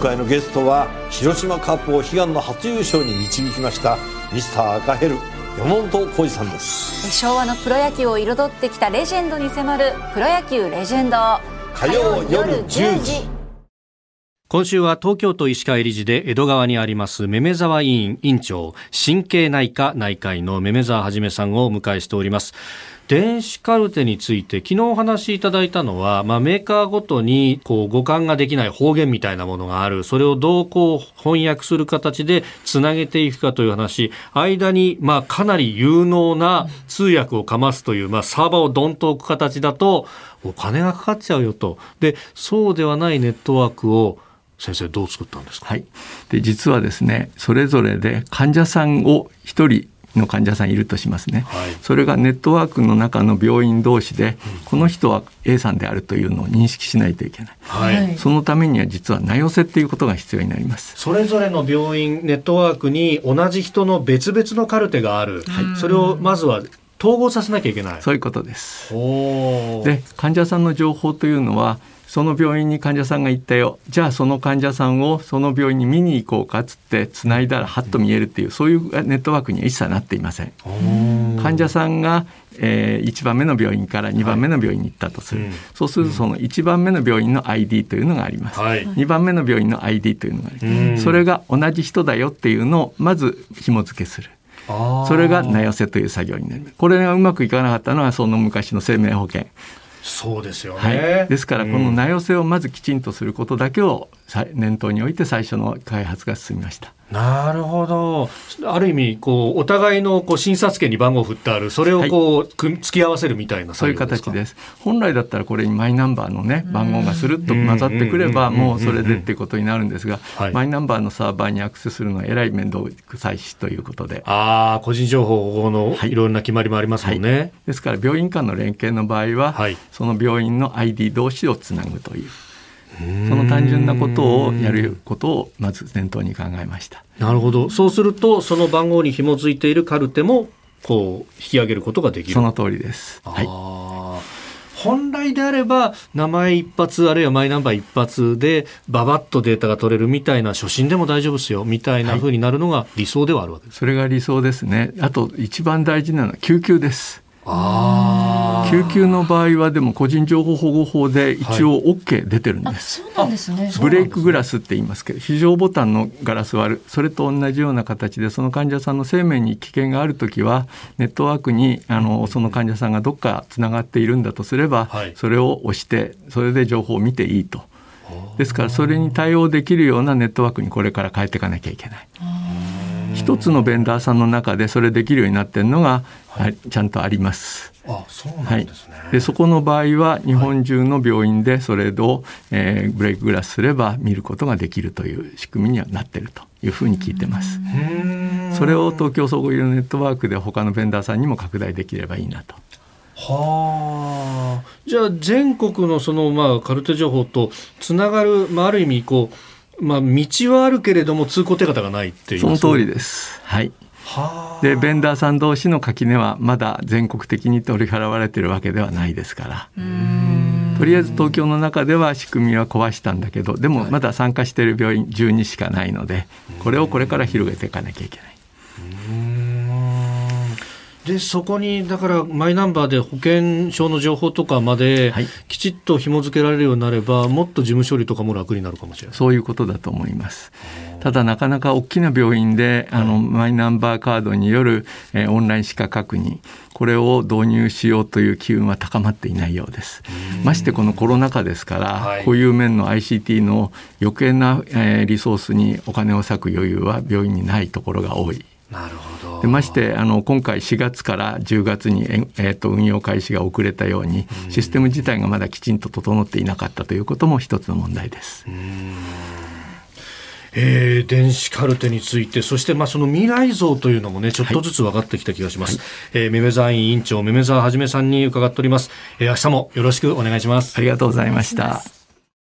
回のゲストは広島カップを悲願の初優勝に導きましたミスター赤ヘル山本浩二さんです。昭和のプロ野球を彩ってきたレジェンドに迫る「プロ野球レジェンド」火曜夜10時。今週は東京都医師会理事で江戸川にありますめめ沢委員院長神経内科内科医のめめ沢はじめさんをお迎えしております電子カルテについて昨日お話しいただいたのは、まあ、メーカーごとにこう互換ができない方言みたいなものがある。それをどうこう翻訳する形でつなげていくかという話。間にまあかなり有能な通訳をかますという、まあ、サーバーをどんと置く形だとお金がかかっちゃうよと。でそうではないネットワークを先生どう作ったんですか、はい、で実はですねそれぞれで患者さんを1人の患者さんいるとしますね、はい、それがネットワークの中の病院同士で、この人は A さんであるというのを認識しないといけない、はい、そのためには実は名寄せっていうことが必要になります。それぞれの病院ネットワークに同じ人の別々のカルテがある、はい、それをまずは統合させなきゃいけない。そういうことです。で患者さんの情報というのはその病院に患者さんが行ったよ。じゃあその患者さんをその病院に見に行こうかっつってつないだらはっと見えるっていうそういうネットワークには一切なっていません。患者さんが、えー、1番目の病院から2番目の病院に行ったとする、はい、そうするとその1番目の病院の ID というのがあります、はい、2番目の病院の ID というのがあります。それが同じ人だよっていうのをまず紐付けする。それが名寄せという作業になります。これがうまくいかなかったのはその昔の生命保険そうですよね、はい、ですからこの名寄せをまずきちんとすることだけを念頭に置いて最初の開発が進みました。なるほど。ある意味、こう、お互いのこう診察券に番号を振ってある、それをこう、はい、突き合わせるみたいなそういう形です。本来だったらこれにマイナンバーのね、番号がスルッと混ざってくれば、もうそれでってことになるんですが、マイナンバーのサーバーにアクセスするのはえらい面倒くさいしということで。ああ、個人情報保護のいろんな決まりもありますもんね。はい、ですから、病院間の連携の場合は、その病院の ID 同士をつなぐという。その単純なことをやることをまず念頭に考えました。なるほど。そうするとその番号に紐づいているカルテもこう引き上げることができる。その通りです。はい。本来であれば名前一発あるいはマイナンバー一発でばばっとデータが取れるみたいな初診でも大丈夫ですよ。みたいなふうになるのが理想ではあるわけです、はい、それが理想ですね。あと一番大事なのは救急です救急の場合はでも個人情報保護法で一応 OK 出てるんです、はい、そうなんですね。ブレイクグラスって言いますけど非常ボタンのガラス割る。それと同じような形でその患者さんの生命に危険がある時はネットワークにあのその患者さんがどっかつながっているんだとすれば、はい、それを押してそれで情報を見ていいと。ですからそれに対応できるようなネットワークにこれから変えていかなきゃいけない。一つのベンダーさんの中でそれできるようになってるのが、はい、ちゃんとあります。あそうなんですね、はい、でそこの場合は日本中の病院でそれを、えー、ブレイクグラスすれば見ることができるという仕組みにはなっているというふうに聞いてます。それを東京総合医療ネットワークで他のベンダーさんにも拡大できればいいなと。はあ。じゃあ全国のそのまあカルテ情報とつながる、まあ、ある意味こうまあ、道はあるけれども通行手形がないっていう。その通りです。はい。でベンダーさん同士の垣根はまだ全国的に取り払われてるわけではないですから。とりあえず東京の中では仕組みは壊したんだけどでもまだ参加している病院12しかないのでこれをこれから広げていかなきゃいけない。でそこにだからマイナンバーで保険証の情報とかまできちっと紐付けられるようになれば、はい、もっと事務処理とかも楽になるかもしれない。そういうことだと思います。ただなかなか大きな病院であの、マイナンバーカードによる、えー、オンライン歯科確認これを導入しようという機運は高まっていないようです。ましてこのコロナ禍ですから、はい、こういう面の ICT の余計な、えー、リソースにお金を割く余裕は病院にないところが多い。なるほどでましてあの今回4月から10月に、えー、と運用開始が遅れたようにシステム自体がまだきちんと整っていなかったということも一つの問題です。えー、電子カルテについてそしてまあその未来像というのもねちょっとずつ分かってきた気がします、はい、えー、めめ沢委員長めめ沢はじめさんに伺っております、えー、明日もよろしくお願いします。ありがとうございました